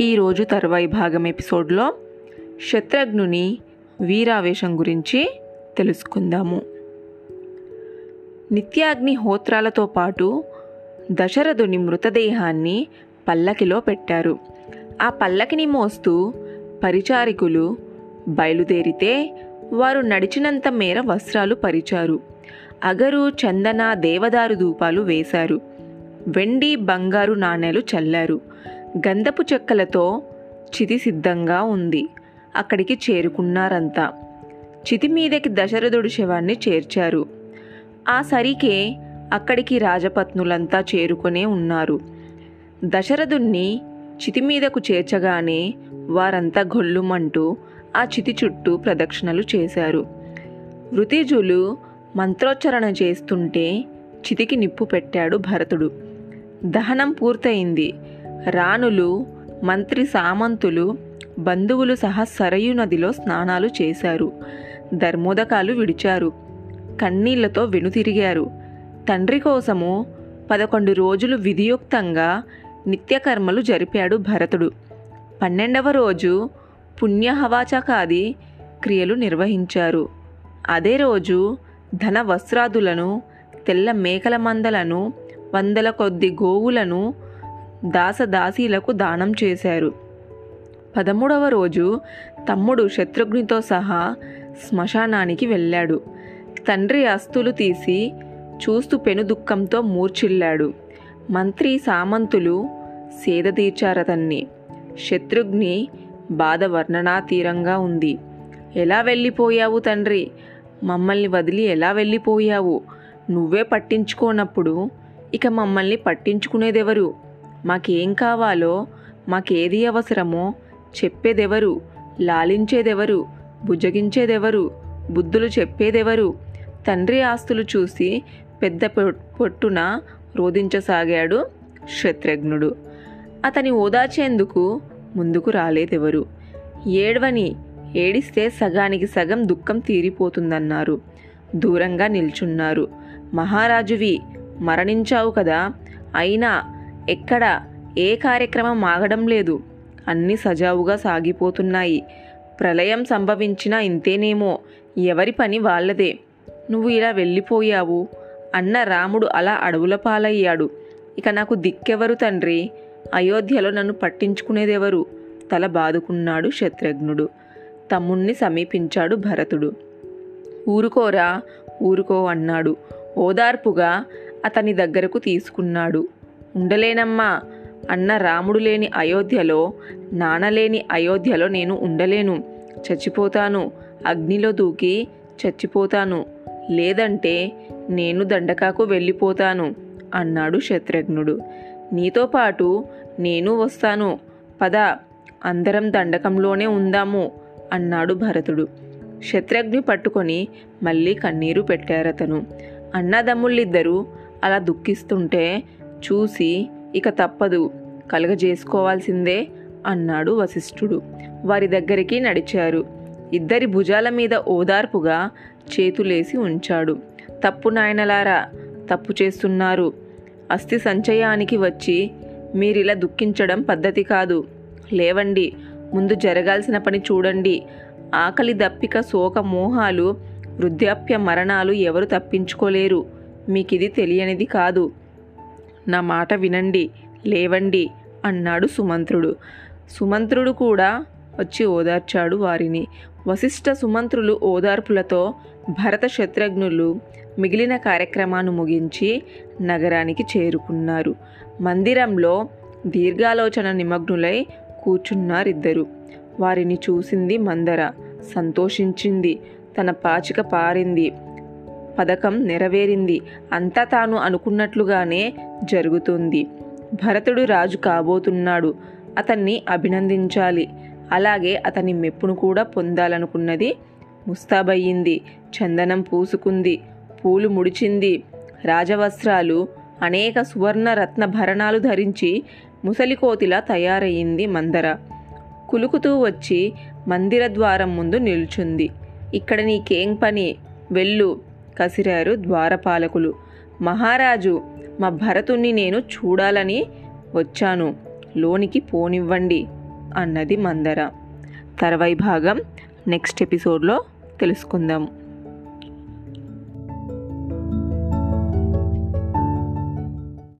ఈరోజు తర్వాయి భాగం ఎపిసోడ్లో శత్రుఘ్నుని వీరావేశం గురించి తెలుసుకుందాము. నిత్యాగ్ని హోత్రాలతో పాటు దశరథుని మృతదేహాన్ని పల్లకిలో పెట్టారు. ఆ పల్లకిని మోస్తూ పరిచారికులు బయలుదేరితే వారు నడిచినంత మేర వస్త్రాలు పరిచారు. అగరు చందన దేవదారు ధూపాలు వేశారు. వెండి బంగారు నాణేలు చల్లారు. గంధపు చెక్కలతో చితి సిద్ధంగా ఉంది. అక్కడికి చేరుకున్నారంతా. చితి మీదకి దశరథుడు శవాన్ని చేర్చారు. ఆ సరికే అక్కడికి రాజపత్నులంతా చేరుకునే ఉన్నారు. దశరథుణ్ణి చితి మీదకు చేర్చగానే వారంతా గొల్లుమంటూ ఆ చితి చుట్టూ ప్రదక్షిణలు చేశారు. వృతిజులు మంత్రోచ్చరణ చేస్తుంటే చితికి నిప్పు పెట్టాడు భరతుడు. దహనం పూర్తయింది. రాణులు మంత్రి సామంతులు బంధువులు సహా సరయు నదిలో స్నానాలు చేశారు. ధర్మోదకాలు విడిచారు. కన్నీళ్ళతో వెనుతిరిగారు. తండ్రి కోసము పదకొండు రోజులు విధియుక్తంగా నిత్యకర్మలు జరిపాడు భరతుడు. పన్నెండవ రోజు పుణ్యహవాచకాది క్రియలు నిర్వహించారు. అదే రోజు ధన వస్త్రాదులను తెల్ల మేకల మందలను వందల కొద్ది గోవులను దాసదాసీలకు దానం చేశారు. పదమూడవ రోజు తమ్ముడు శత్రుఘ్నితో సహా శ్మశానానికి వెళ్ళాడు. తండ్రి అస్తులు తీసి చూస్తూ పెను దుఃఖంతో మూర్చిల్లాడు మంత్రి సామంతులు సేద తీర్చారతన్ని శత్రుఘ్ని బాధ వర్ణనాతీరంగా ఉంది. ఎలా వెళ్ళిపోయావు తండ్రి? మమ్మల్ని వదిలి ఎలా వెళ్ళిపోయావు? నువ్వే పట్టించుకోనప్పుడు ఇక మమ్మల్ని పట్టించుకునేదెవరు? మాకేం కావాలో మాకేది అవసరమో చెప్పేదెవరు లాలించేదెవరు బుజ్జగించేదెవరు బుద్ధులు చెప్పేదెవరు తండ్రి ఆస్తులు చూసి పెద్ద పొట్టున రోధించసాగాడు శత్రుఘ్నుడు. అతని ఓదార్చేందుకు ముందుకు రాలేదెవరు. ఏడవని ఏడిస్తే సగానికి సగం దుఃఖం తీరిపోతుందన్నారు. దూరంగా నిల్చున్నారు. మహారాజువి మరణించావు కదా అయినా ఎక్కడ ఏ కార్యక్రమం ఆగడం లేదు. అన్నీ సజావుగా సాగిపోతున్నాయి. ప్రళయం సంభవించినా ఇంతేనేమో. ఎవరి పని వాళ్ళదే. నువ్వు ఇలా వెళ్ళిపోయావు. అన్న రాముడు అలా అడవుల పాలయ్యాడు. ఇక నాకు దిక్కెవరు తండ్రి? అయోధ్యలో నన్ను పట్టించుకునేదెవరు? తల బాదుకున్నాడు శత్రుఘ్నుడు. తమ్ముణ్ణి సమీపించాడు భరతుడు. ఊరుకోరా ఊరుకో అన్నాడు. ఓదార్పుగా అతని దగ్గరకు తీసుకున్నాడు. ఉండలేనమ్మా. అన్న రాముడు లేని అయోధ్యలో నానలేని అయోధ్యలో నేను ఉండలేను. చచ్చిపోతాను. అగ్నిలో దూకి చచ్చిపోతాను. లేదంటే నేను దండకాకు వెళ్ళిపోతాను అన్నాడు శత్రుఘ్నుడు. నీతో పాటు నేను వస్తాను. పద అందరం దండకంలోనే ఉందాము అన్నాడు భరతుడు. శత్రుఘ్ని పట్టుకొని మళ్ళీ కన్నీరు పెట్టారతను. అన్నదమ్ముళ్ళిద్దరూ అలా దుఃఖిస్తుంటే చూసి ఇక తప్పదు కలగజేసుకోవాల్సిందే అన్నాడు వశిష్ఠుడు. వారి దగ్గరికి నడిచారు. ఇద్దరి భుజాల మీద ఓదార్పుగా చేతులేసి ఉంచాడు. తప్పు నాయనలారా తప్పు చేస్తున్నారు. అస్థి సంచయానికి వచ్చి మీరిలా దుఃఖించడం పద్ధతి కాదు. లేవండి ముందు జరగాల్సిన పని చూడండి. ఆకలి దప్పిక శోక మోహాలు వృద్ధాప్య మరణాలు ఎవరు తప్పించుకోలేరు. మీకిది తెలియనిది కాదు. నా మాట వినండి లేవండి అన్నాడు సుమంత్రుడు. సుమంత్రుడు కూడా వచ్చి ఓదార్చాడు వారిని. వశిష్ఠ సుమంత్రులు ఓదార్పులతో భరత శత్రుఘ్నులు మిగిలిన కార్యక్రమాన్ని ముగించి నగరానికి చేరుకున్నారు. మందిరంలో దీర్ఘాలోచన నిమగ్నులై కూర్చున్నారిద్దరు. వారిని చూసింది మందర సంతోషించింది తన పాచిక పారింది. పథకం నెరవేరింది. అంతా తాను అనుకున్నట్లుగానే జరుగుతుంది. భరతుడు రాజు కాబోతున్నాడు. అతన్ని అభినందించాలి. అలాగే అతని మెప్పును కూడా పొందాలనుకున్నది ముస్తాబయ్యింది. చందనం పూసుకుంది. పూలు ముడిచింది. రాజవస్త్రాలు అనేక సువర్ణ రత్నభరణాలు ధరించి ముసలికోతిలా తయారయ్యింది మందర. కులుకుతూ వచ్చి మందిర ద్వారం ముందు నిల్చుంది. ఇక్కడ నీకేం పని? వెళ్ళు. కసిరారు ద్వారపాలకులు. మహారాజు మా భరతుణ్ణి నేను చూడాలని వచ్చాను. లోనికి పోనివ్వండి అన్నది మందర. తర్వాయి భాగం నెక్స్ట్ ఎపిసోడ్లో తెలుసుకుందాము